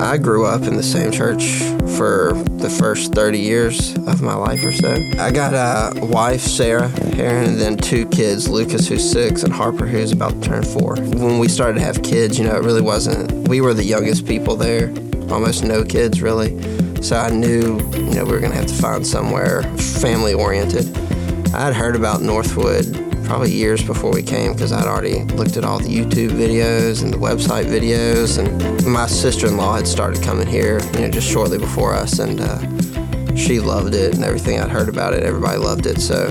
I grew up in the same church for the first 30 years of my life or so. I got a wife, Sarah, here, and then two kids, Lucas, who's six, and Harper, who's about to turn four. When we started to have kids, you know, it really wasn't, we were the youngest people there, almost no kids really. So I knew, you know, we were going to have to find somewhere family oriented. I had heard about Northwood probably years before we came because I'd already looked at all the YouTube videos and the website videos. And my sister in law had started coming here, you know, just shortly before us. And uh, she loved it and everything I'd heard about it. Everybody loved it. So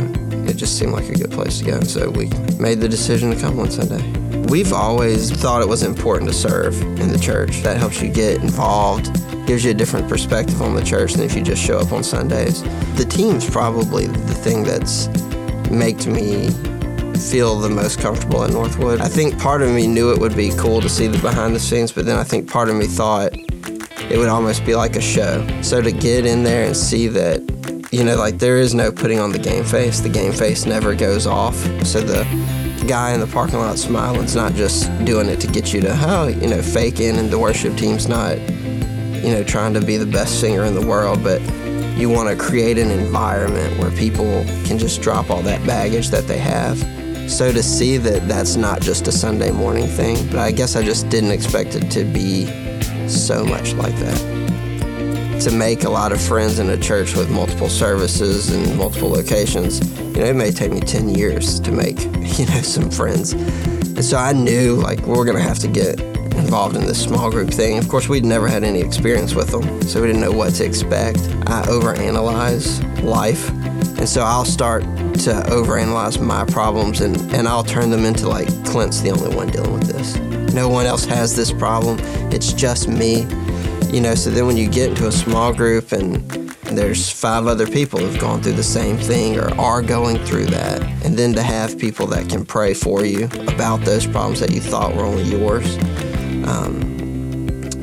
it just seemed like a good place to go. And So we made the decision to come one Sunday. We've always thought it was important to serve in the church. That helps you get involved, gives you a different perspective on the church than if you just show up on Sundays. The team's probably the thing that's made me feel the most comfortable at Northwood. I think part of me knew it would be cool to see the behind the scenes, but then I think part of me thought it would almost be like a show. So to get in there and see that, you know, like there is no putting on the game face, the game face never goes off. So the guy in the parking lot smiling is not just doing it to get you to, oh, you know, fake in, and the worship team's not, you know, trying to be the best singer in the world, but you want to create an environment where people can just drop all that baggage that they have so to see that that's not just a Sunday morning thing, but I guess I just didn't expect it to be so much like that. To make a lot of friends in a church with multiple services and multiple locations, you know, it may take me 10 years to make, you know, some friends. And so I knew like we're going to have to get involved in this small group thing. Of course, we'd never had any experience with them, so we didn't know what to expect. I overanalyze life and so I'll start to overanalyze my problems and, and I'll turn them into like Clint's the only one dealing with this. No one else has this problem. It's just me. You know, so then when you get into a small group and there's five other people who've gone through the same thing or are going through that, and then to have people that can pray for you about those problems that you thought were only yours um,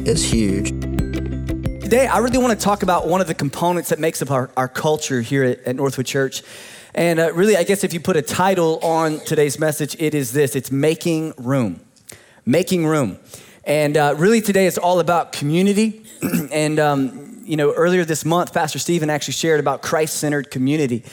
is huge. Today, I really want to talk about one of the components that makes up our, our culture here at, at Northwood Church. And uh, really, I guess if you put a title on today's message, it is this it's making room. Making room. And uh, really, today it's all about community. and, um, you know, earlier this month, Pastor Stephen actually shared about Christ centered community.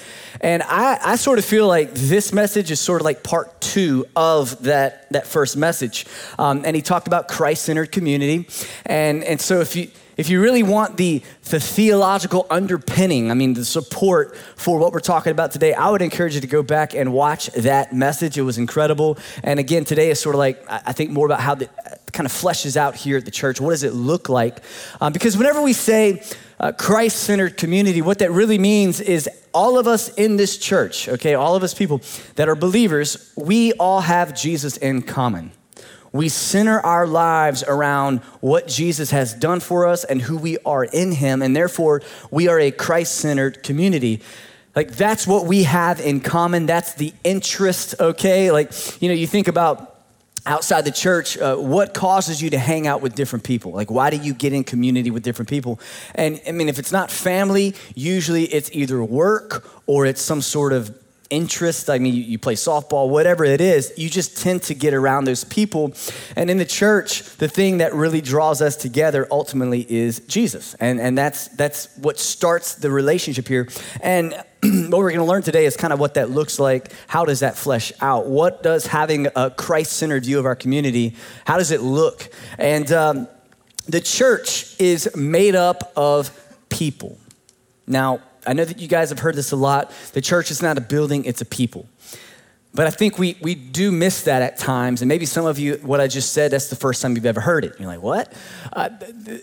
And I, I, sort of feel like this message is sort of like part two of that, that first message. Um, and he talked about Christ centered community. And, and so if you, if you really want the, the theological underpinning, I mean, the support for what we're talking about today, I would encourage you to go back and watch that message. It was incredible. And again, today is sort of like, I think more about how the kind of fleshes out here at the church. What does it look like? Um, because whenever we say uh, Christ centered community, what that really means is all of us in this church, okay, all of us people that are believers, we all have Jesus in common we center our lives around what Jesus has done for us and who we are in Him, and therefore we are a Christ centered community. Like, that's what we have in common. That's the interest, okay? Like, you know, you think about outside the church, uh, what causes you to hang out with different people? Like, why do you get in community with different people? And I mean, if it's not family, usually it's either work or it's some sort of interest. I mean, you, you, play softball, whatever it is, you just tend to get around those people. And in the church, the thing that really draws us together ultimately is Jesus. And, and that's, that's what starts the relationship here. And what we're going to learn today is kind of what that looks like. How does that flesh out? What does having a Christ-centered view of our community, how does it look? And um, the church is made up of people. Now, I know that you guys have heard this a lot. The church is not a building, it's a people. But I think we, we do miss that at times. And maybe some of you, what I just said, that's the first time you've ever heard it. You're like, what? Uh,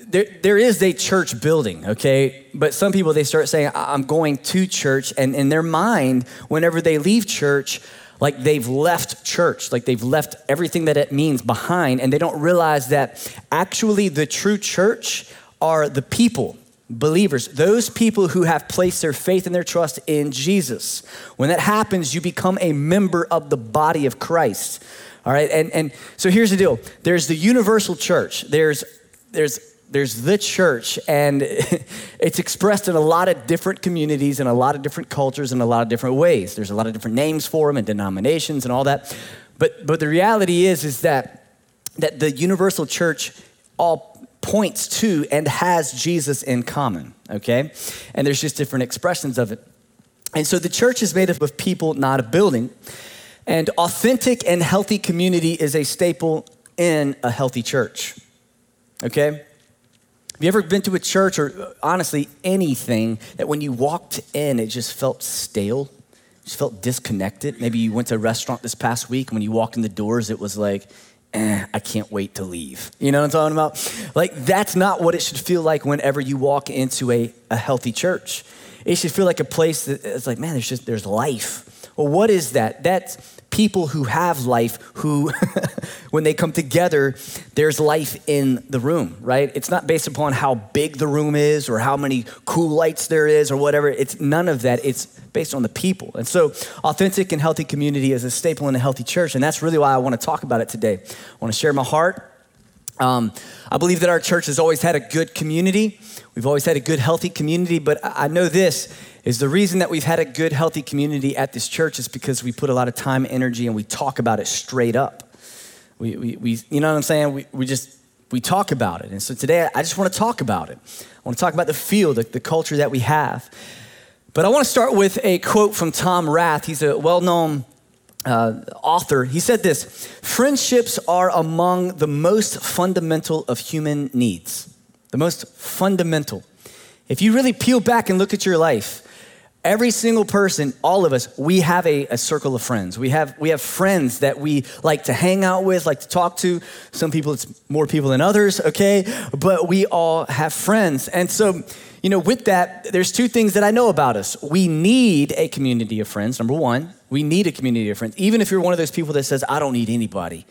there, there is a church building, okay? But some people, they start saying, I'm going to church. And in their mind, whenever they leave church, like they've left church, like they've left everything that it means behind. And they don't realize that actually the true church are the people believers, those people who have placed their faith and their trust in Jesus. When that happens, you become a member of the body of Christ. All right, and, and so here's the deal there's the universal church, there's, there's, there's the church, and it's expressed in a lot of different communities and a lot of different cultures in a lot of different ways. There's a lot of different names for them and denominations and all that. But, but the reality is, is that, that the universal church all points to and has Jesus in common, okay? And there's just different expressions of it. And so the church is made up of people, not a building. And authentic and healthy community is a staple in a healthy church, okay? Have you ever been to a church or honestly anything that when you walked in, it just felt stale? Just felt disconnected. Maybe you went to a restaurant this past week and when you walked in the doors, it was like, eh, I can't wait to leave. You know what I'm talking about? Like, that's not what it should feel like whenever you walk into a, a healthy church. It should feel like a place that it's like, man, there's just, there's life. Well, what is that? That's people who have life, who, when they come together, there's life in the room, right? It's not based upon how big the room is or how many cool lights there is or whatever. It's none of that. It's based on the people. And so, authentic and healthy community is a staple in a healthy church. And that's really why I want to talk about it today. I want to share my heart. Um, I believe that our church has always had a good community. We've always had a good, healthy community, but I know this is the reason that we've had a good, healthy community at this church is because we put a lot of time, energy, and we talk about it straight up. We, we, we you know what I'm saying? We, we just, we talk about it. And so today I just want to talk about it. I want to talk about the field, the, the culture that we have. But I want to start with a quote from Tom Rath. He's a well known uh, author. He said this Friendships are among the most fundamental of human needs. The most fundamental. If you really peel back and look at your life, Every single person, all of us, we have a, a, circle of friends. We have, we have friends that we like to hang out with, like to talk to. Some people, it's more people than others, okay? But we all have friends. And so, you know, with that, there's two things that I know about us. We need a community of friends, number one. We need a community of friends. Even if you're one of those people that says, I don't need anybody,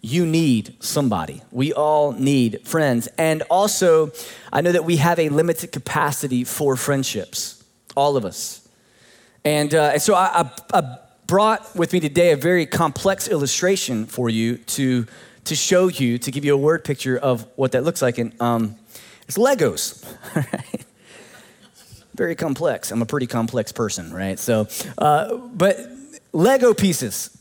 you need somebody. We all need friends. And also, I know that we have a limited capacity for friendships all of us. And, uh, and so I, I, I brought with me today a very complex illustration for you to, to show you, to give you a word picture of what that looks like. And um, it's Legos, right? Very complex. I'm a pretty complex person, right? So, uh, but Lego pieces,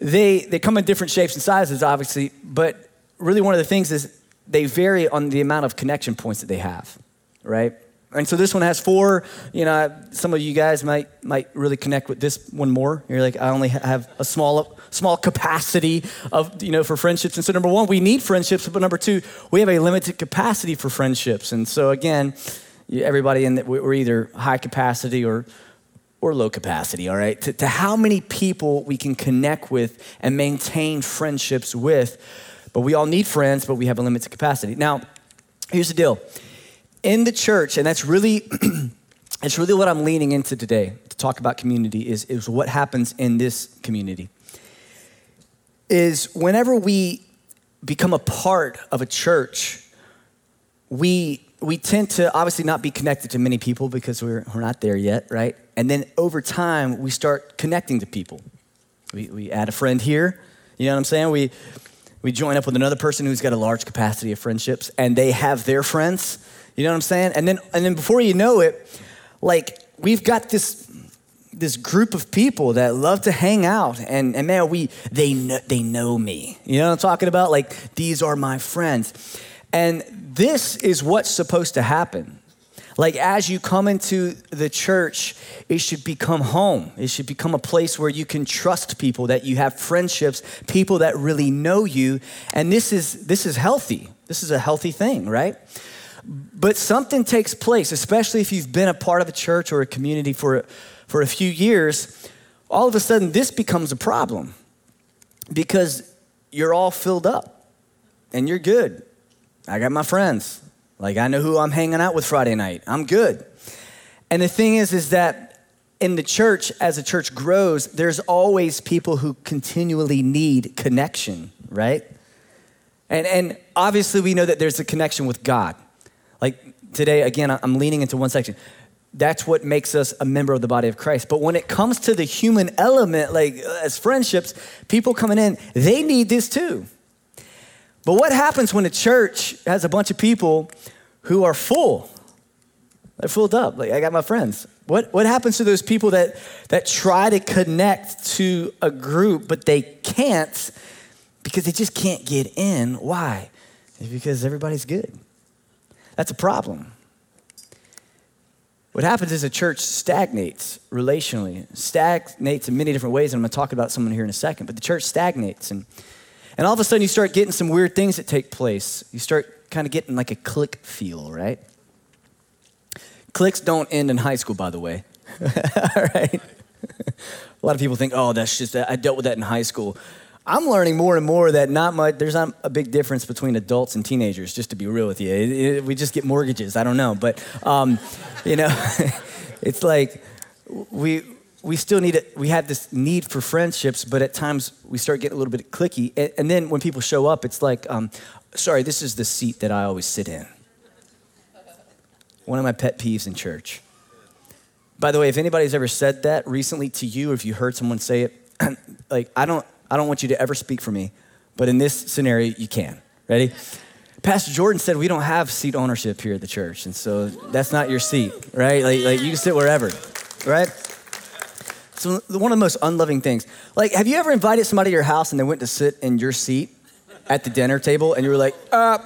they, they come in different shapes and sizes, obviously, but really one of the things is they vary on the amount of connection points that they have, right? And so this one has four. You know, some of you guys might might really connect with this one more. You're like, I only have a small small capacity of you know for friendships. And so number one, we need friendships, but number two, we have a limited capacity for friendships. And so again, everybody in that we're either high capacity or or low capacity. All right, to, to how many people we can connect with and maintain friendships with. But we all need friends, but we have a limited capacity. Now, here's the deal in the church, and that's really, it's really what I'm leaning into today to talk about community is, is what happens in this community. Is whenever we become a part of a church, we we tend to obviously not be connected to many people because we're, we're not there yet, right? And then over time, we start connecting to people. We, we add a friend here, you know what I'm saying? We, we join up with another person who's got a large capacity of friendships, and they have their friends. You know what I'm saying? And then and then before you know it, like we've got this this group of people that love to hang out and, and man we they know, they know me you know what i'm talking about like these are my friends and this is what's supposed to happen. Like as you come into the church it should become home. It should become a place where you can trust people that you have friendships people that really know you. And this is this is healthy. This is a healthy thing right? But something takes place, especially if you've been a part of a church or a community for, for a few years. All of a sudden, this becomes a problem because you're all filled up and you're good. I got my friends. Like, I know who I'm hanging out with Friday night. I'm good. And the thing is, is that in the church, as the church grows, there's always people who continually need connection, right? And, and obviously, we know that there's a connection with God. Like today, again, I'm leaning into one section. That's what makes us a member of the body of Christ. But when it comes to the human element, like as friendships, people coming in, they need this too. But what happens when a church has a bunch of people who are full? They're filled up. Like I got my friends. What, what happens to those people that, that try to connect to a group, but they can't because they just can't get in? Why? Because everybody's good. That's a problem. What happens is a church stagnates relationally, stagnates in many different ways, and I'm going to talk about someone here in a second. But the church stagnates, and and all of a sudden you start getting some weird things that take place. You start kind of getting like a click feel, right? Clicks don't end in high school, by the way. all right. a lot of people think, oh, that's just I dealt with that in high school. I'm learning more and more that not much, there's not a big difference between adults and teenagers, just to be real with you. It, it, we just get mortgages. I don't know. But, um, you know, it's like we, we still need it. We have this need for friendships, but at times we start getting a little bit clicky. And, and then when people show up, it's like, um, sorry, this is the seat that I always sit in. One of my pet peeves in church. By the way, if anybody's ever said that recently to you, or if you heard someone say it, like, I don't, I don't want you to ever speak for me, but in this scenario, you can. Ready? Pastor Jordan said we don't have seat ownership here at the church, and so that's not your seat, right? Like, like you can sit wherever, right? So one of the most unloving things, like, have you ever invited somebody to your house and they went to sit in your seat at the dinner table, and you were like, uh,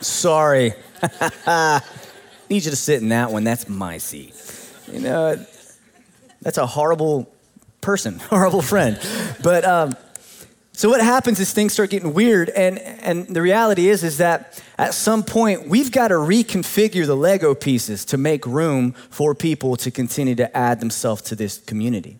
sorry, need you to sit in that one. That's my seat. You know, that's a horrible person, horrible friend. But um, so what happens is things start getting weird, and and the reality is is that at some point we've got to reconfigure the Lego pieces to make room for people to continue to add themselves to this community,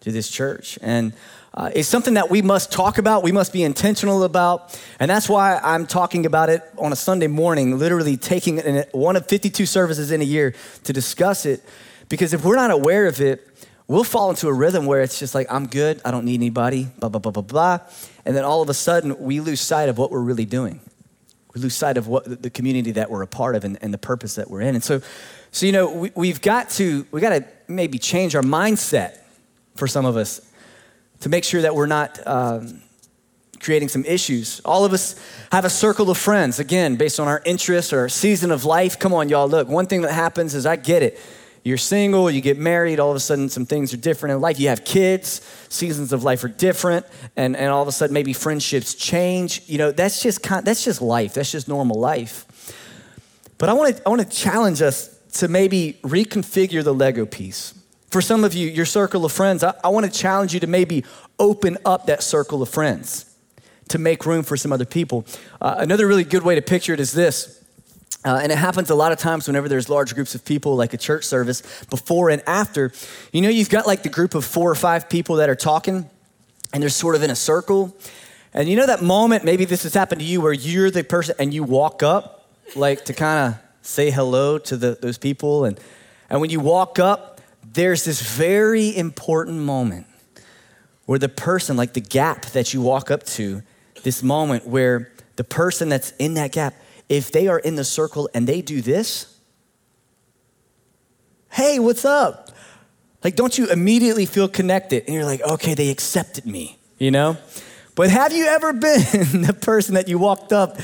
to this church, and. Uh, it's something that we must talk about, we must be intentional about, and that's why I'm talking about it on a Sunday morning, literally taking one of 52 services in a year to discuss it. Because if we're not aware of it, we'll fall into a rhythm where it's just like, I'm good, I don't need anybody, blah, blah, blah, blah, blah. And then all of a sudden, we lose sight of what we're really doing. We lose sight of what the community that we're a part of and, and the purpose that we're in. And so, so you know, we, we've got to, we got to maybe change our mindset for some of us to make sure that we're not um, creating some issues. All of us have a circle of friends, again, based on our interests or season of life. Come on, y'all, look, one thing that happens is I get it you're single, you get married, all of a sudden some things are different in life. You have kids, seasons of life are different, and, and all of a sudden maybe friendships change. You know, that's just kind, that's just life. That's just normal life. But I want to I want to challenge us to maybe reconfigure the Lego piece. For some of you, your circle of friends, I, I want to challenge you to maybe open up that circle of friends to make room for some other people. Uh, another really good way to picture it is this uh, and it happens a lot of times whenever there's large groups of people, like a church service, before and after. You know, you've got like the group of four or five people that are talking, and they're sort of in a circle. And you know that moment, maybe this has happened to you, where you're the person and you walk up, like to kind of say hello to the, those people. And, and when you walk up, there's this very important moment where the person, like the gap that you walk up to, this moment where the person that's in that gap, if they are in the circle and they do this, hey, what's up? Like, don't you immediately feel connected? And you're like, okay, they accepted me, you know? But have you ever been the person that you walked up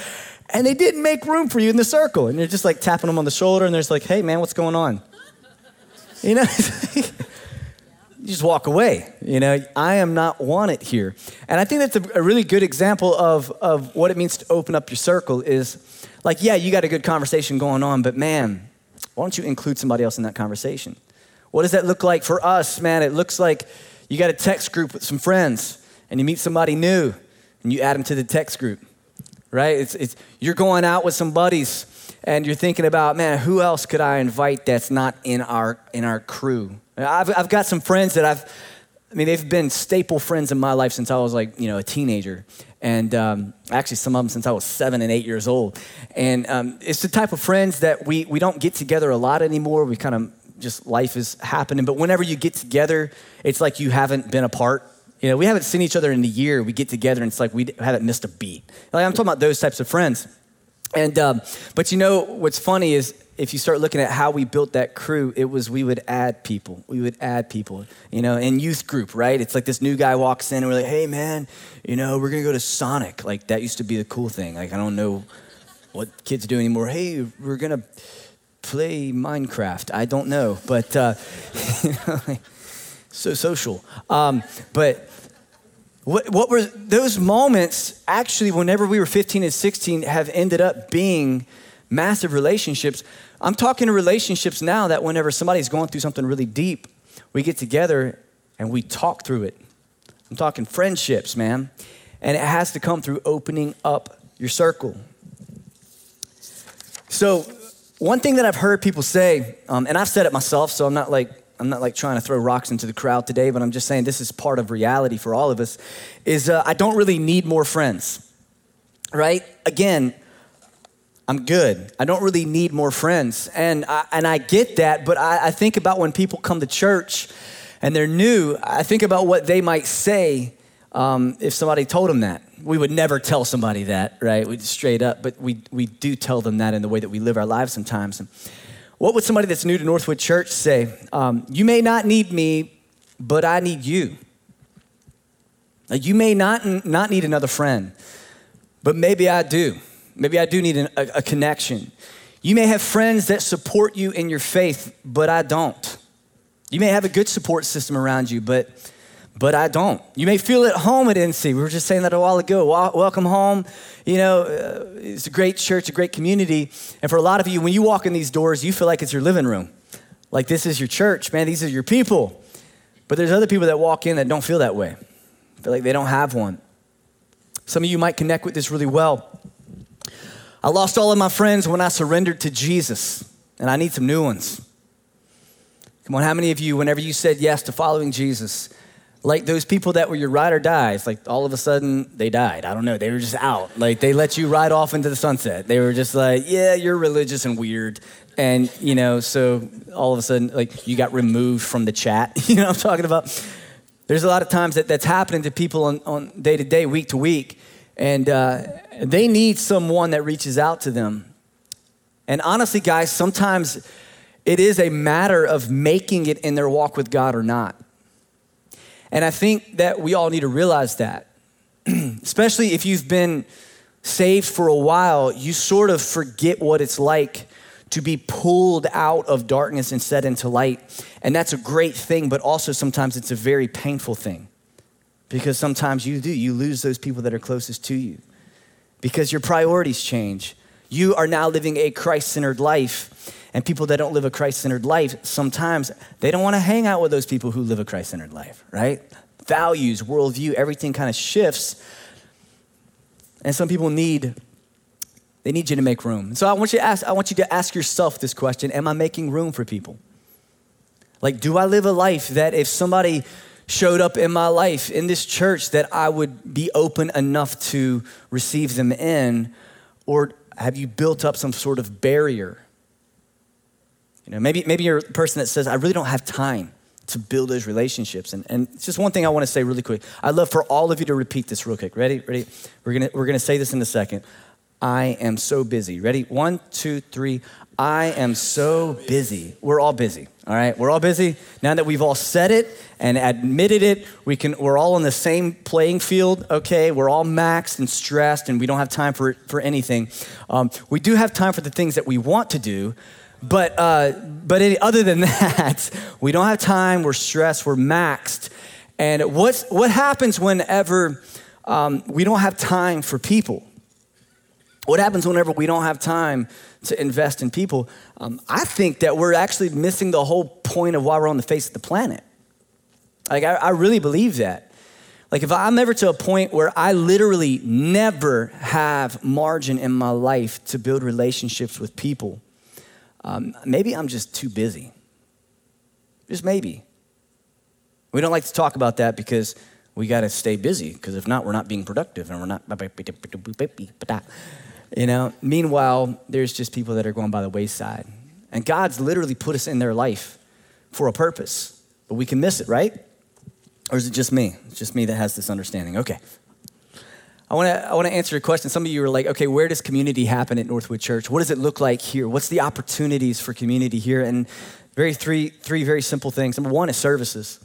and they didn't make room for you in the circle? And you're just like tapping them on the shoulder and there's like, hey, man, what's going on? You know? you just walk away. You know, I am not wanted here. And I think that's a, a really good example of, of what it means to open up your circle is like, yeah, you got a good conversation going on, but man, why don't you include somebody else in that conversation? What does that look like for us, man? It looks like you got a text group with some friends and you meet somebody new and you add them to the text group, right? It's, it's, you're going out with some buddies and you're thinking about, man, who else could I invite that's not in our, in our crew? I've, I've got some friends that I've, I mean, they've been staple friends in my life since I was like, you know, a teenager and um, actually some of them since I was seven and eight years old. And um, it's the type of friends that we, we don't get together a lot anymore. We kind of just life is happening. But whenever you get together, it's like you haven't been apart. You know, we haven't seen each other in a year. We get together and it's like we haven't missed a beat. Like I'm talking about those types of friends. And um, but you know what's funny is if you start looking at how we built that crew, it was we would add people. We would add people, you know, in youth group, right? It's like this new guy walks in and we're like, hey, man, you know, we're going to go to Sonic. Like, that used to be the cool thing. Like, I don't know what kids do anymore. Hey, we're going to play Minecraft. I don't know, but uh, so social. Um, but What, what were those moments actually, whenever we were 15 and 16, have ended up being massive relationships. I'm talking to relationships now that whenever somebody's going through something really deep, we get together and we talk through it. I'm talking friendships, man. And it has to come through opening up your circle. So, one thing that I've heard people say, um, and I've said it myself, so I'm not like I'm not like trying to throw rocks into the crowd today, but I'm just saying this is part of reality for all of us. Is uh, I don't really need more friends, right? Again, I'm good. I don't really need more friends. And I, and I get that, but I, I think about when people come to church and they're new, I think about what they might say um, if somebody told them that. We would never tell somebody that, right? We straight up, but we, we do tell them that in the way that we live our lives sometimes. And what would somebody that's new to Northwood Church say? Um, you may not need me, but I need you. Like you may not, not need another friend, but maybe I do. Maybe I do need an, a, a connection. You may have friends that support you in your faith, but I don't. You may have a good support system around you, but but I don't. You may feel at home at NC. We were just saying that a while ago. Welcome home. You know, uh, it's a great church, a great community. And for a lot of you, when you walk in these doors, you feel like it's your living room. Like this is your church, man. These are your people. But there's other people that walk in that don't feel that way. Feel like they don't have one. Some of you might connect with this really well. I lost all of my friends when I surrendered to Jesus, and I need some new ones. Come on, how many of you, whenever you said yes to following Jesus, like those people that were your ride or dies, like all of a sudden they died. I don't know. They were just out. Like they let you ride off into the sunset. They were just like, yeah, you're religious and weird. And, you know, so all of a sudden, like you got removed from the chat. you know what I'm talking about? There's a lot of times that that's happening to people on, on day to day, week to week. And uh, they need someone that reaches out to them. And honestly, guys, sometimes it is a matter of making it in their walk with God or not. And I think that we all need to realize that. Especially if you've been saved for a while, you sort of forget what it's like to be pulled out of darkness and set into light. And that's a great thing, but also sometimes it's a very painful thing because sometimes you do. You lose those people that are closest to you because your priorities change. You are now living a Christ centered life. And people that don't live a Christ centered life, sometimes they don't want to hang out with those people who live a Christ centered life, right? Values, worldview, everything kind of shifts. And some people need they need you to make room. So I want you to ask I want you to ask yourself this question, am I making room for people? Like do I live a life that if somebody showed up in my life in this church that I would be open enough to receive them in? Or have you built up some sort of barrier? You know, maybe, maybe you're a person that says, I really don't have time to build those relationships. And, and it's just one thing I want to say really quick. I'd love for all of you to repeat this real quick. Ready? Ready? We're going to we're gonna say this in a second. I am so busy. Ready? One, two, three. I am so busy. We're all busy, all right? We're all busy. Now that we've all said it and admitted it, we can, we're all on the same playing field, okay? We're all maxed and stressed and we don't have time for, for anything. Um, we do have time for the things that we want to do, but, uh, but any, other than that, we don't have time, we're stressed, we're maxed. And what's, what happens whenever um, we don't have time for people? What happens whenever we don't have time to invest in people? Um, I think that we're actually missing the whole point of why we're on the face of the planet. Like, I, I really believe that. Like, if I'm ever to a point where I literally never have margin in my life to build relationships with people, um, maybe I'm just too busy. Just maybe. We don't like to talk about that because we got to stay busy, because if not, we're not being productive and we're not. You know, meanwhile, there's just people that are going by the wayside. And God's literally put us in their life for a purpose, but we can miss it, right? Or is it just me? It's just me that has this understanding. Okay. I want to I want to answer a question. Some of you are like, okay, where does community happen at Northwood Church? What does it look like here? What's the opportunities for community here? And very three three very simple things. Number one is services.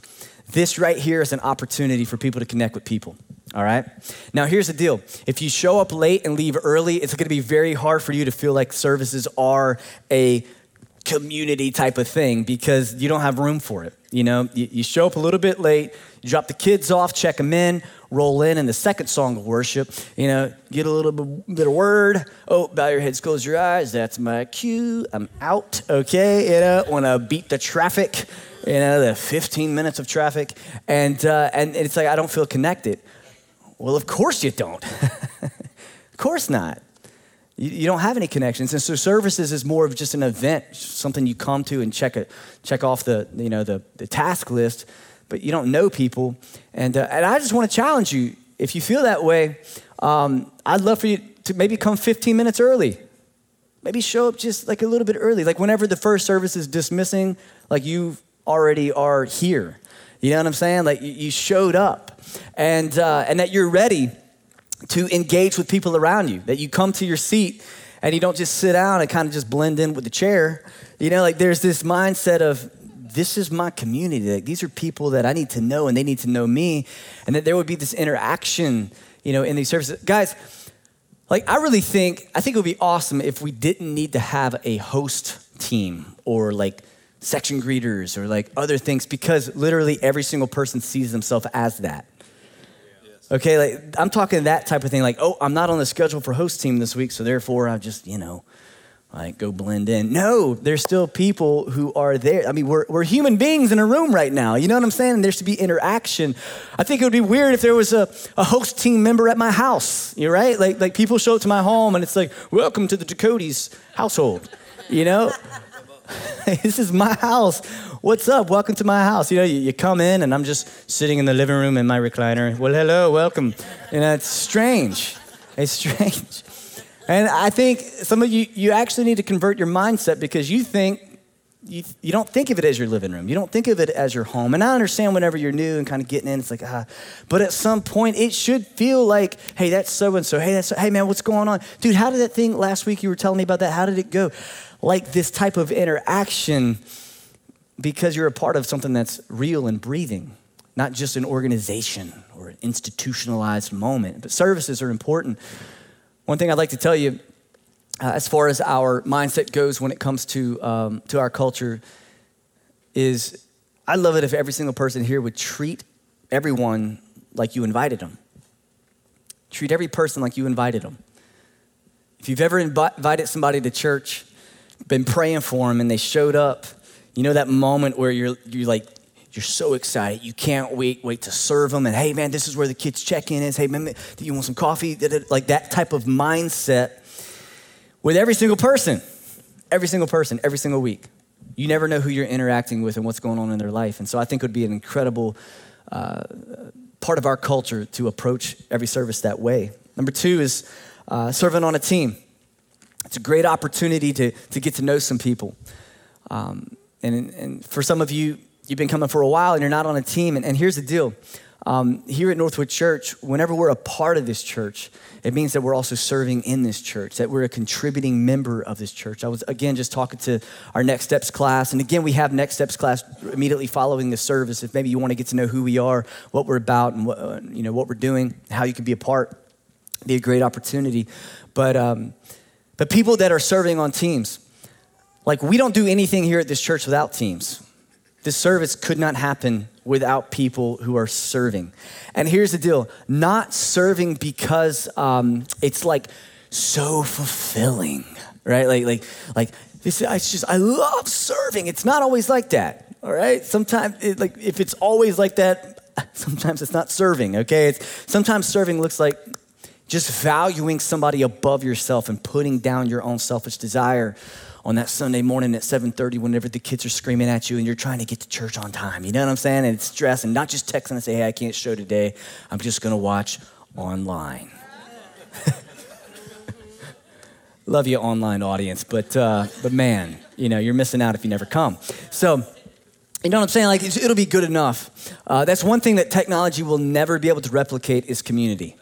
This right here is an opportunity for people to connect with people. All right? Now, here's the deal. If you show up late and leave early, it's gonna be very hard for you to feel like services are a community type of thing because you don't have room for it. You know, you, you show up a little bit late, you drop the kids off, check them in, roll in, and the second song of worship, you know, get a little bit of word. Oh, bow your heads, close your eyes. That's my cue. I'm out. Okay, you know, want to beat the traffic. You know, the 15 minutes of traffic, and uh, and it's like I don't feel connected. Well, of course you don't. of course not. You, you, don't have any connections, and so services is more of just an event, something you come to and check it, check off the you know the, the task list, but you don't know people. And uh, and I just want to challenge you. If you feel that way, um, I'd love for you to maybe come 15 minutes early. Maybe show up just like a little bit early, like whenever the first service is dismissing, like you already are here. You know what I'm saying? Like you showed up, and uh, and that you're ready to engage with people around you, that you come to your seat and you don't just sit down and kind of just blend in with the chair. You know, like there's this mindset of, this is my community. Like these are people that I need to know and they need to know me. And that there would be this interaction, you know, in these services. Guys, like I really think, I think it would be awesome if we didn't need to have a host team or like section greeters or like other things because literally every single person sees themselves as that. Okay, like I'm talking that type of thing, like, oh, I'm not on the schedule for host team this week, so therefore I just, you know, like go blend in. No, there's still people who are there. I mean, we're, we're human beings in a room right now. You know what I'm saying? There's to be interaction. I think it would be weird if there was a, a host team member at my house. You're right? Like, like people show up to my home and it's like, welcome to the Dakotas household. You know? this is my house. What's up? Welcome to my house. You know, you, you, come in and I'm just sitting in the living room in my recliner. Well, hello, welcome. You know, it's strange. It's strange. And I think some of you, you actually need to convert your mindset because you think, you, you don't think of it as your living room. You don't think of it as your home. And I understand whenever you're new and kind of getting in, it's like, ah. But at some point, it should feel like, hey, that's so and so. Hey, that's, hey, man, what's going on? Dude, how did that thing last week you were telling me about that? How did it go? Like this type of interaction because you're a part of something that's real and breathing, not just an organization or an institutionalized moment. But services are important. One thing I'd like to tell you, uh, as far as our mindset goes when it comes to, um, to our culture, is I love it if every single person here would treat everyone like you invited them. Treat every person like you invited them. If you've ever invi- invited somebody to church, been praying for them and they showed up. You know that moment where you're, you're like, you're so excited. You can't wait, wait to serve them. And hey, man, this is where the kids' check-in is. Hey, man, do you want some coffee? Like that type of mindset with every single person, every single person, every single week. You never know who you're interacting with and what's going on in their life. And so I think it would be an incredible uh, part of our culture to approach every service that way. Number two is uh, serving on a team. It's a great opportunity to, to get to know some people. Um, and, and for some of you, you've been coming for a while and you're not on a team. And, and here's the deal um, here at Northwood Church, whenever we're a part of this church, it means that we're also serving in this church, that we're a contributing member of this church. I was, again, just talking to our Next Steps class. And again, we have Next Steps class immediately following the service. If maybe you want to get to know who we are, what we're about, and what, uh, you know, what we're doing, how you can be a part, be a great opportunity. But, um, but people that are serving on teams, like we don't do anything here at this church without teams. This service could not happen without people who are serving. And here's the deal not serving because um, it's like so fulfilling, right? Like, like, like, this, it's just, I love serving. It's not always like that, all right? Sometimes, it, like, if it's always like that, sometimes it's not serving, okay? It's, sometimes serving looks like just valuing somebody above yourself and putting down your own selfish desire on that Sunday morning at 7:30 whenever the kids are screaming at you and you're trying to get to church on time. You know what I'm saying? And it's stress and not just texting and say, "Hey, I can't show today. I'm just going to watch online." Love you online audience, but uh, but man, you know, you're missing out if you never come. So, you know what I'm saying? Like it'll be good enough. Uh, that's one thing that technology will never be able to replicate is community.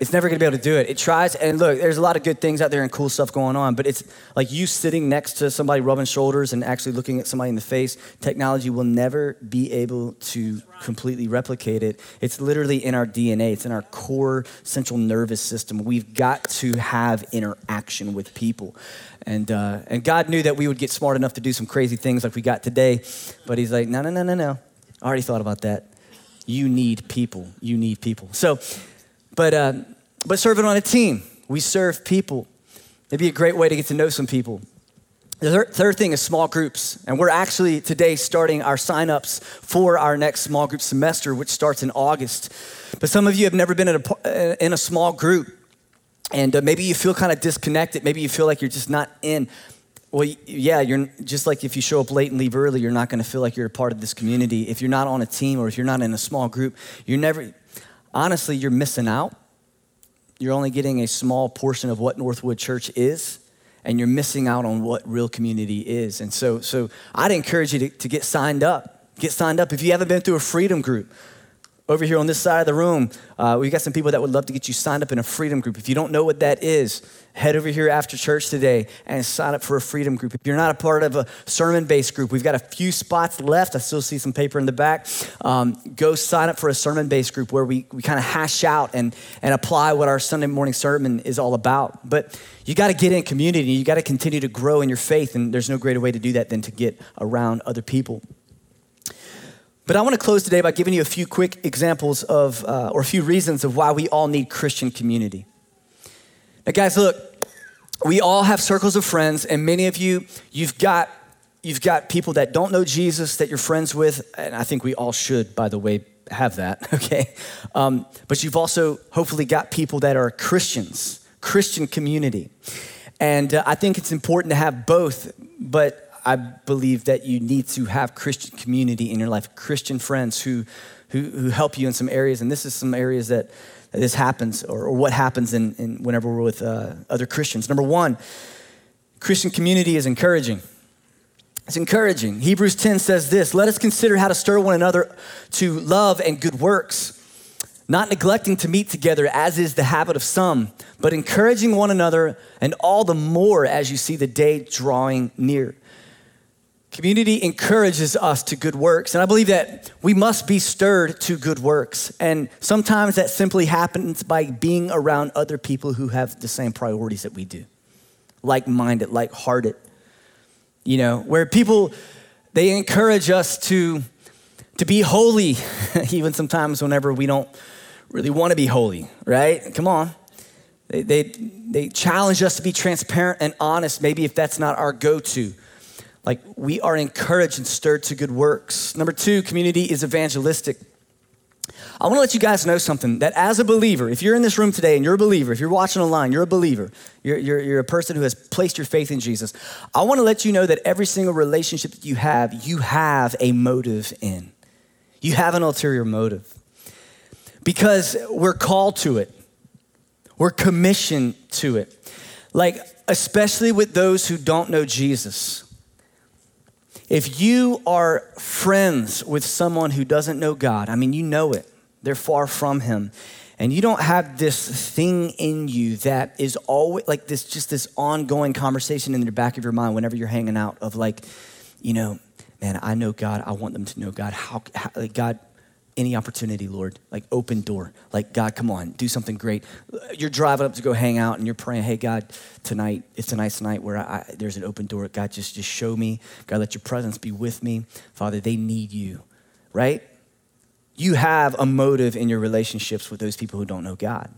It's never gonna be able to do it. It tries, and look, there's a lot of good things out there and cool stuff going on, but it's like you sitting next to somebody rubbing shoulders and actually looking at somebody in the face. Technology will never be able to completely replicate it. It's literally in our DNA, it's in our core central nervous system. We've got to have interaction with people. And, uh, and God knew that we would get smart enough to do some crazy things like we got today, but He's like, no, no, no, no, no. I already thought about that. You need people. You need people. So, but, uh, but serving on a team, we serve people. It'd be a great way to get to know some people. The third thing is small groups. And we're actually today starting our signups for our next small group semester, which starts in August. But some of you have never been in a, in a small group. And uh, maybe you feel kind of disconnected. Maybe you feel like you're just not in. Well, yeah, you're just like if you show up late and leave early, you're not going to feel like you're a part of this community. If you're not on a team or if you're not in a small group, you're never, honestly, you're missing out. You're only getting a small portion of what Northwood Church is, and you're missing out on what real community is. And so, so I'd encourage you to, to get signed up. Get signed up. If you haven't been through a freedom group, over here on this side of the room, uh, we got some people that would love to get you signed up in a freedom group. If you don't know what that is, head over here after church today and sign up for a freedom group. If you're not a part of a sermon based group, we've got a few spots left. I still see some paper in the back. Um, go sign up for a sermon based group where we, we kind of hash out and, and apply what our Sunday morning sermon is all about. But you got to get in community. You got to continue to grow in your faith. And there's no greater way to do that than to get around other people. But I want to close today by giving you a few quick examples of, uh, or a few reasons of why we all need Christian community. Now, guys, look, we all have circles of friends, and many of you, you've got, you've got people that don't know Jesus that you're friends with, and I think we all should, by the way, have that, okay? Um, but you've also hopefully got people that are Christians, Christian community. And uh, I think it's important to have both, but I believe that you need to have Christian community in your life, Christian friends who, who, who help you in some areas. And this is some areas that, that this happens or, or, what happens in, in whenever we're with uh, other Christians. Number one, Christian community is encouraging. It's encouraging. Hebrews 10 says this Let us consider how to stir one another to love and good works, not neglecting to meet together, as is the habit of some, but encouraging one another, and all the more as you see the day drawing near. Community encourages us to good works. And I believe that we must be stirred to good works. And sometimes that simply happens by being around other people who have the same priorities that we do like minded, like hearted. You know, where people, they encourage us to, to be holy, even sometimes whenever we don't really want to be holy, right? Come on. They, they, they challenge us to be transparent and honest, maybe if that's not our go to. Like we are encouraged and stirred to good works. Number two, community is evangelistic. I want to let you guys know something that as a believer, if you're in this room today and you're a believer, if you're watching online, you're a believer, you're, you're, you're a person who has placed your faith in Jesus, I want to let you know that every single relationship that you have, you have a motive in. You have an ulterior motive because we're called to it, we're commissioned to it. Like, especially with those who don't know Jesus. If you are friends with someone who doesn't know God, I mean, you know it, they're far from Him, and you don't have this thing in you that is always like this, just this ongoing conversation in the back of your mind whenever you're hanging out of like, you know, man, I know God, I want them to know God. How, how God, any opportunity, Lord, like open door. Like, God, come on, do something great. You're driving up to go hang out and you're praying, hey, God, tonight, it's a nice night where I, there's an open door. God, just, just show me. God, let your presence be with me. Father, they need you, right? You have a motive in your relationships with those people who don't know God.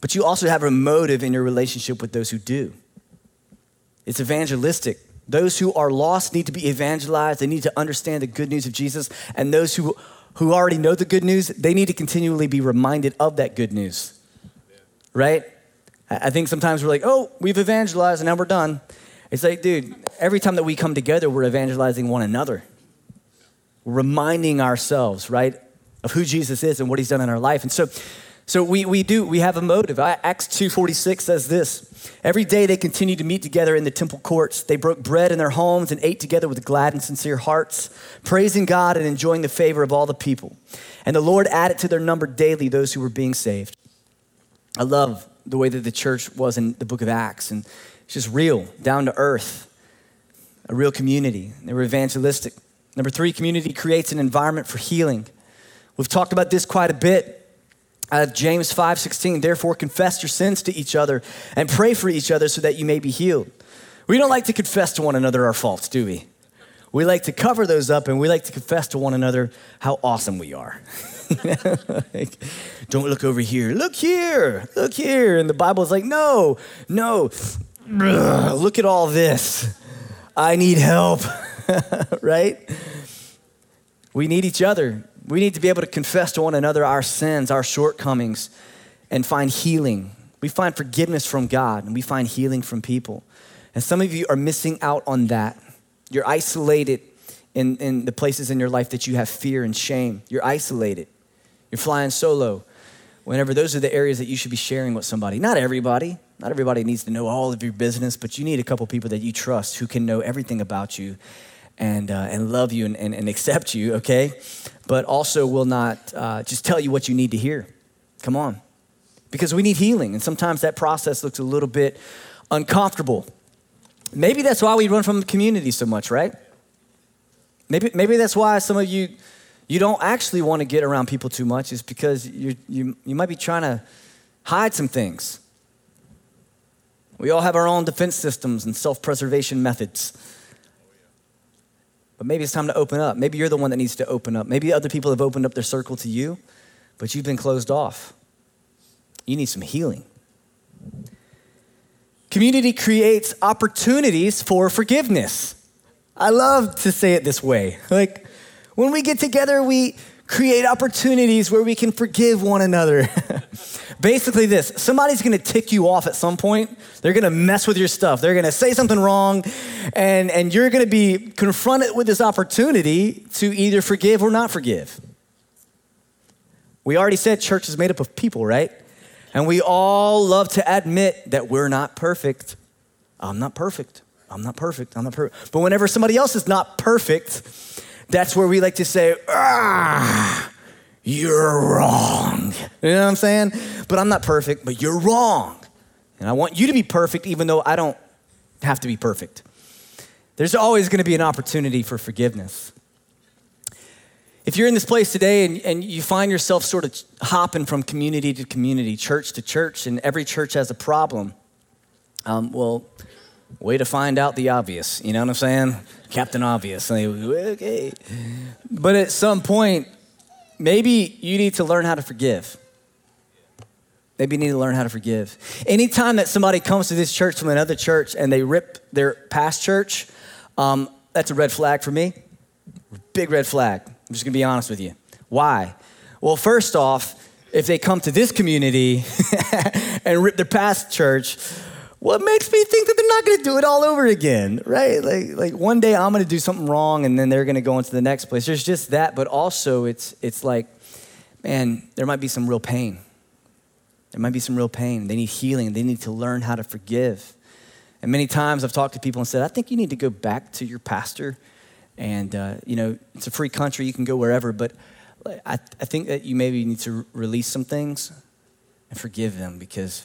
But you also have a motive in your relationship with those who do. It's evangelistic. Those who are lost need to be evangelized. They need to understand the good news of Jesus. And those who who already know the good news, they need to continually be reminded of that good news. Right? I think sometimes we're like, oh, we've evangelized and now we're done. It's like, dude, every time that we come together, we're evangelizing one another, reminding ourselves, right, of who Jesus is and what he's done in our life. And so, so we, we do, we have a motive. Acts 2.46 says this, Every day they continued to meet together in the temple courts. They broke bread in their homes and ate together with glad and sincere hearts, praising God and enjoying the favor of all the people. And the Lord added to their number daily those who were being saved. I love the way that the church was in the book of Acts, and it's just real, down to earth, a real community. They were evangelistic. Number three, community creates an environment for healing. We've talked about this quite a bit. Of James 5 16, therefore confess your sins to each other and pray for each other so that you may be healed. We don't like to confess to one another our faults, do we? We like to cover those up and we like to confess to one another how awesome we are. like, don't look over here. Look here. Look here. And the Bible is like, no, no. Look at all this. I need help. right? We need each other. We need to be able to confess to one another our sins, our shortcomings, and find healing. We find forgiveness from God and we find healing from people. And some of you are missing out on that. You're isolated in, in the places in your life that you have fear and shame. You're isolated. You're flying solo. Whenever those are the areas that you should be sharing with somebody. Not everybody. Not everybody needs to know all of your business, but you need a couple people that you trust who can know everything about you and, uh, and love you and, and, and, accept you, okay? But also will not uh, just tell you what you need to hear. Come on. Because we need healing, and sometimes that process looks a little bit uncomfortable. Maybe that's why we run from the community so much, right? Maybe, maybe that's why some of you, you don't actually want to get around people too much, is because you you, you might be trying to hide some things. We all have our own defense systems and self preservation methods. But maybe it's time to open up. Maybe you're the one that needs to open up. Maybe other people have opened up their circle to you, but you've been closed off. You need some healing. Community creates opportunities for forgiveness. I love to say it this way. Like, when we get together, we create opportunities where we can forgive one another. Basically, this somebody's gonna tick you off at some point. They're gonna mess with your stuff. They're gonna say something wrong, and, and you're gonna be confronted with this opportunity to either forgive or not forgive. We already said church is made up of people, right? And we all love to admit that we're not perfect. I'm not perfect. I'm not perfect. I'm not perfect. But whenever somebody else is not perfect, that's where we like to say, ah, you're wrong. You know what I'm saying? But I'm not perfect, but you're wrong. And I want you to be perfect, even though I don't have to be perfect. There's always going to be an opportunity for forgiveness. If you're in this place today and, and you find yourself sort of hopping from community to community, church to church, and every church has a problem, um, well, way to find out the obvious. You know what I'm saying? Captain Obvious. Okay. But at some point, maybe you need to learn how to forgive. Maybe you need to learn how to forgive. Anytime that somebody comes to this church from another church and they rip their past church, um, that's a red flag for me. Big red flag. I'm just gonna be honest with you. Why? Well, first off, if they come to this community and rip their past church, what makes me think that they're not going to do it all over again, right? Like, like one day I'm going to do something wrong and then they're going to go into the next place. There's just that, but also it's, it's like, man, there might be some real pain. There might be some real pain. They need healing. They need to learn how to forgive. And many times I've talked to people and said, I think you need to go back to your pastor. And, uh, you know, it's a free country. You can go wherever. But I, I think that you maybe need to release some things and forgive them because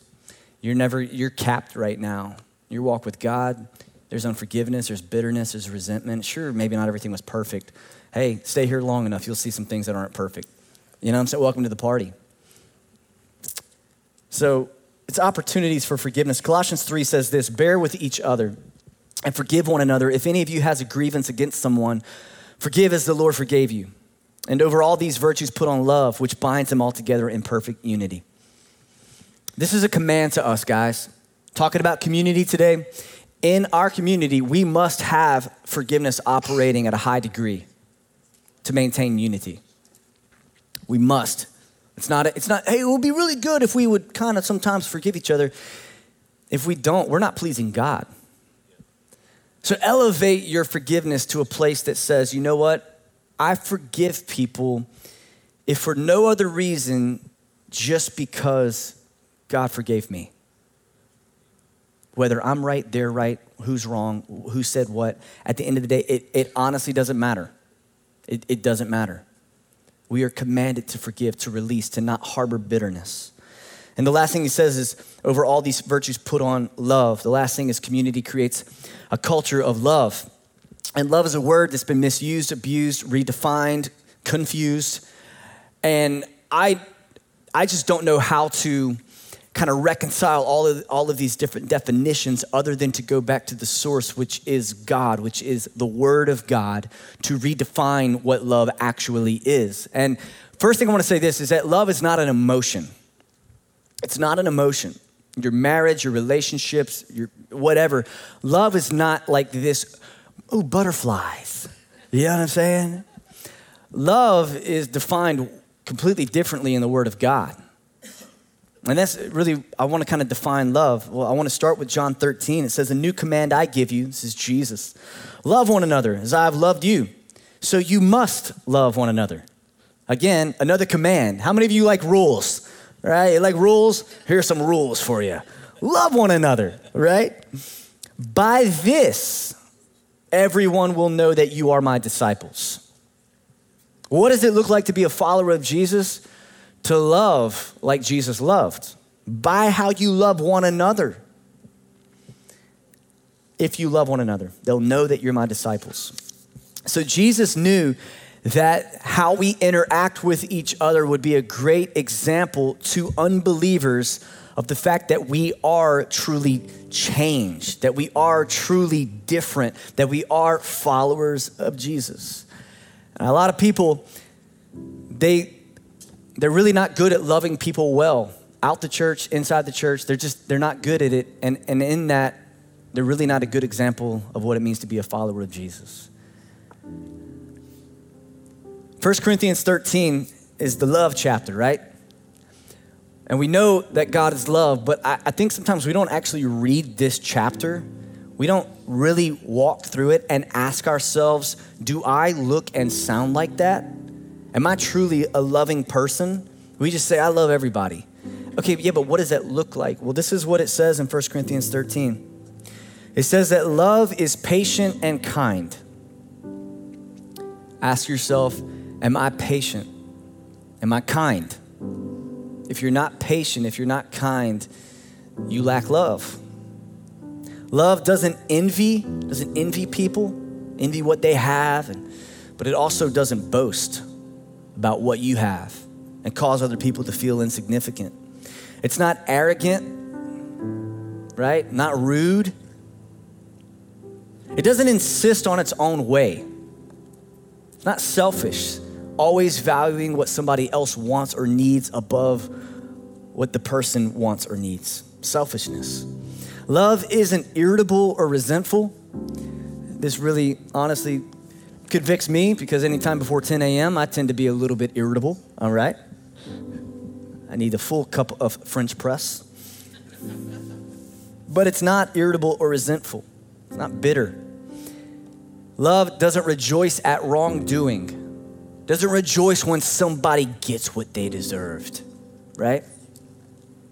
you're never, you're capped right now. Your walk with God, there's unforgiveness, there's bitterness, there's resentment. Sure, maybe not everything was perfect. Hey, stay here long enough, you'll see some things that aren't perfect. You know what I'm saying? Welcome to the party. So it's opportunities for forgiveness. Colossians 3 says this bear with each other and forgive one another. If any of you has a grievance against someone, forgive as the Lord forgave you. And over all these virtues, put on love, which binds them all together in perfect unity. This is a command to us, guys. Talking about community today. In our community, we must have forgiveness operating at a high degree to maintain unity. We must. It's not, it's not, hey, it would be really good if we would kind of sometimes forgive each other. If we don't, we're not pleasing God. So elevate your forgiveness to a place that says, you know what? I forgive people if for no other reason, just because God forgave me. Whether I'm right, they're right, who's wrong, who said what, at the end of the day, it, it honestly doesn't matter. It, it doesn't matter. We are commanded to forgive, to release, to not harbor bitterness. And the last thing he says is over all these virtues, put on love. The last thing is community creates a culture of love. And love is a word that's been misused, abused, redefined, confused. And I, I just don't know how to kind of reconcile all of, all of these different definitions other than to go back to the source, which is God, which is the Word of God, to redefine what love actually is. And first thing I want to say this is that love is not an emotion. It's not an emotion. Your marriage, your relationships, your whatever. Love is not like this, oh, butterflies. You know what I'm saying? Love is defined completely differently in the Word of God. And that's really, I want to kind of define love. Well, I want to start with John 13. It says, A new command I give you, this is Jesus love one another as I have loved you. So you must love one another. Again, another command. How many of you like rules? Right? You like rules? Here's some rules for you. Love one another, right? By this, everyone will know that you are my disciples. What does it look like to be a follower of Jesus? To love like Jesus loved, by how you love one another. If you love one another, they'll know that you're my disciples. So Jesus knew that how we interact with each other would be a great example to unbelievers of the fact that we are truly changed, that we are truly different, that we are followers of Jesus. And a lot of people, they they're really not good at loving people well out the church, inside the church. They're just, they're not good at it. And, and in that, they're really not a good example of what it means to be a follower of Jesus. 1 Corinthians 13 is the love chapter, right? And we know that God is love, but I, I, think sometimes we don't actually read this chapter. We don't really walk through it and ask ourselves, do I look and sound like that? Am I truly a loving person? We just say, I love everybody. Okay, yeah, but what does that look like? Well, this is what it says in 1 Corinthians 13. It says that love is patient and kind. Ask yourself, am I patient? Am I kind? If you're not patient, if you're not kind, you lack love. Love doesn't envy, doesn't envy people, envy what they have, but it also doesn't boast about what you have and cause other people to feel insignificant. It's not arrogant, right? Not rude. It doesn't insist on its own way. It's not selfish, always valuing what somebody else wants or needs above what the person wants or needs. Selfishness. Love isn't irritable or resentful. This really, honestly, convicts me because anytime before 10 a.m., I tend to be a little bit irritable, all right? I need a full cup of French press. But it's not irritable or resentful, it's not bitter. Love doesn't rejoice at wrongdoing, doesn't rejoice when somebody gets what they deserved, right?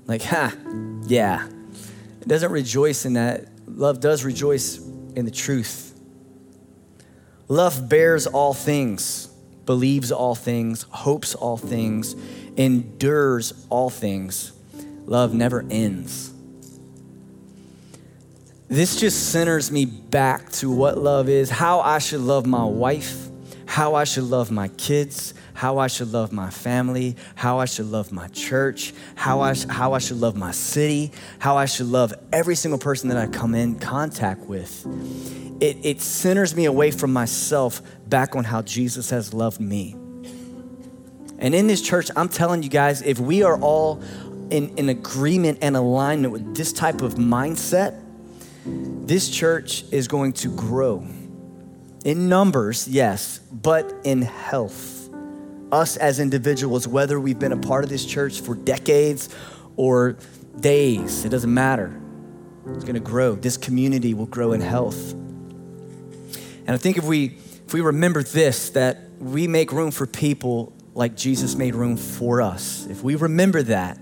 Like, ha, yeah. It doesn't rejoice in that. Love does rejoice in the truth Love bears all things, believes all things, hopes all things, endures all things. Love never ends. This just centers me back to what love is, how I should love my wife, how I should love my kids, how I should love my family, how I should love my church, how I, how I should love my city, how I should love every single person that I come in contact with it, it centers me away from myself back on how Jesus has loved me. And in this church, I'm telling you guys, if we are all in, in agreement and alignment with this type of mindset, this church is going to grow. In numbers, yes, but in health. Us as individuals, whether we've been a part of this church for decades or days, it doesn't matter. It's gonna grow. This community will grow in health. And I think if we if we remember this that we make room for people like Jesus made room for us. If we remember that,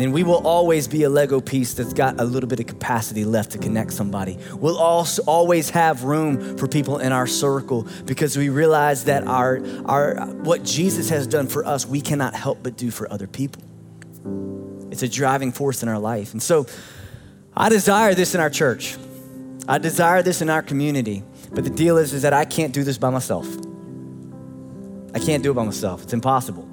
then we will always be a Lego piece that's got a little bit of capacity left to connect somebody. We'll also always have room for people in our circle because we realize that our, our what Jesus has done for us, we cannot help but do for other people. It's a driving force in our life. And so I desire this in our church. I desire this in our community. But the deal is, is that I can't do this by myself. I can't do it by myself. It's impossible.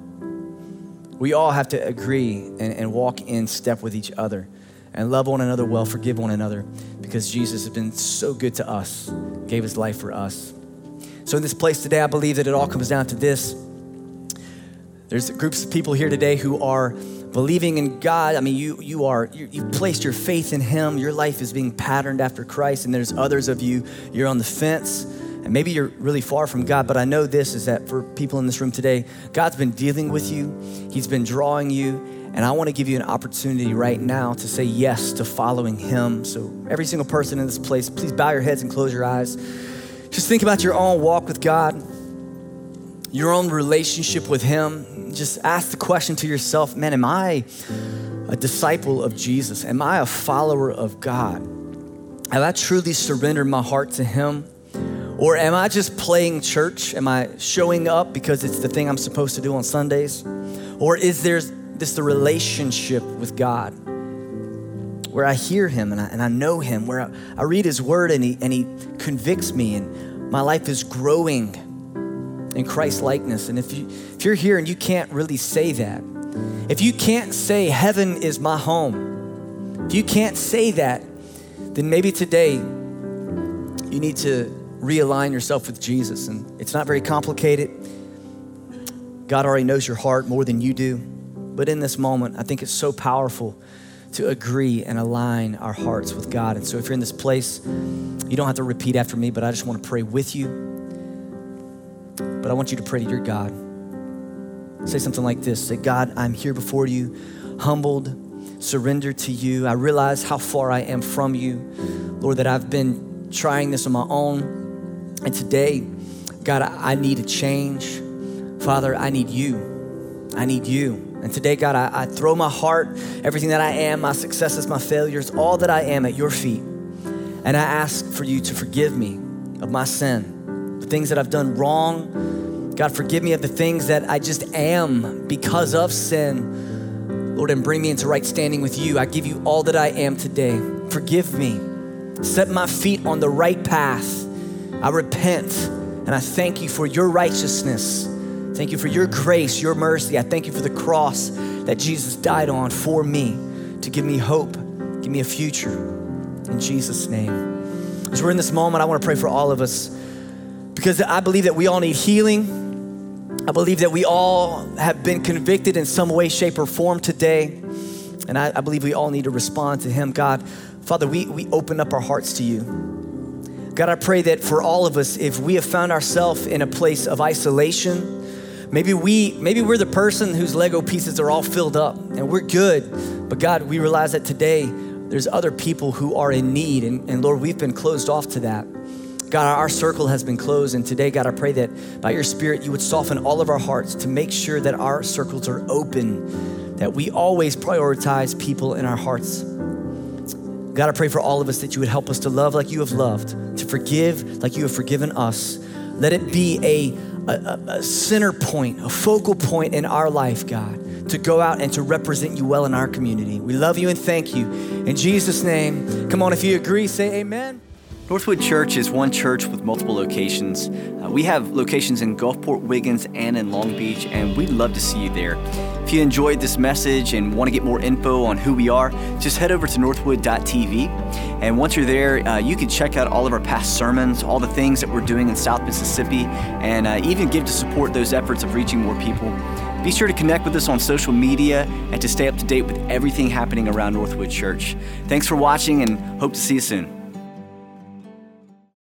We all have to agree and, and walk in step with each other and love one another well, forgive one another, because Jesus has been so good to us, gave his life for us. So, in this place today, I believe that it all comes down to this. There's groups of people here today who are believing in God. I mean, you, you are, you, you've placed your faith in Him. Your life is being patterned after Christ. And there's others of you, you're on the fence. And maybe you're really far from God, but I know this is that for people in this room today, God's been dealing with you, He's been drawing you. And I want to give you an opportunity right now to say yes to following Him. So, every single person in this place, please bow your heads and close your eyes. Just think about your own walk with God, your own relationship with Him. Just ask the question to yourself man, am I a disciple of Jesus? Am I a follower of God? Have I truly surrendered my heart to Him? Or am I just playing church? Am I showing up because it's the thing I'm supposed to do on Sundays? Or is there this the relationship with God where I hear Him and I, and I know Him, where I, I read His Word and he, and he convicts me and my life is growing in Christ likeness? And if, you, if you're here and you can't really say that, if you can't say heaven is my home, if you can't say that, then maybe today you need to realign yourself with Jesus. And it's not very complicated. God already knows your heart more than you do. But in this moment, I think it's so powerful to agree and align our hearts with God. And so if you're in this place, you don't have to repeat after me, but I just want to pray with you. But I want you to pray to your God. Say something like this Say, God, I'm here before you, humbled, surrendered to you. I realize how far I am from you. Lord, that I've been trying this on my own. And today, God, I need a change. Father, I need you. I need you. And today, God, I, I, throw my heart, everything that I am, my successes, my failures, all that I am at your feet. And I ask for you to forgive me of my sin, the things that I've done wrong. God, forgive me of the things that I just am because of sin. Lord, and bring me into right standing with you. I give you all that I am today. Forgive me. Set my feet on the right path. I repent and I thank you for your righteousness. Thank you for your grace, your mercy. I thank you for the cross that Jesus died on for me to give me hope, give me a future. In Jesus' name. As we're in this moment, I want to pray for all of us because I believe that we all need healing. I believe that we all have been convicted in some way, shape, or form today. And I, I believe we all need to respond to Him. God, Father, we, we open up our hearts to you. God, I pray that for all of us, if we have found ourselves in a place of isolation, maybe we maybe we're the person whose Lego pieces are all filled up and we're good. But God, we realize that today there's other people who are in need. And, and Lord, we've been closed off to that. God, our circle has been closed. And today, God, I pray that by your Spirit, you would soften all of our hearts to make sure that our circles are open, that we always prioritize people in our hearts. God, I pray for all of us that you would help us to love like you have loved, to forgive like you have forgiven us. Let it be a, a, a center point, a focal point in our life, God, to go out and to represent you well in our community. We love you and thank you. In Jesus' name, come on, if you agree, say amen. Northwood Church is one church with multiple locations. Uh, we have locations in Gulfport, Wiggins, and in Long Beach, and we'd love to see you there. If you enjoyed this message and want to get more info on who we are, just head over to northwood.tv. And once you're there, uh, you can check out all of our past sermons, all the things that we're doing in South Mississippi, and uh, even give to support those efforts of reaching more people. Be sure to connect with us on social media and to stay up to date with everything happening around Northwood Church. Thanks for watching and hope to see you soon.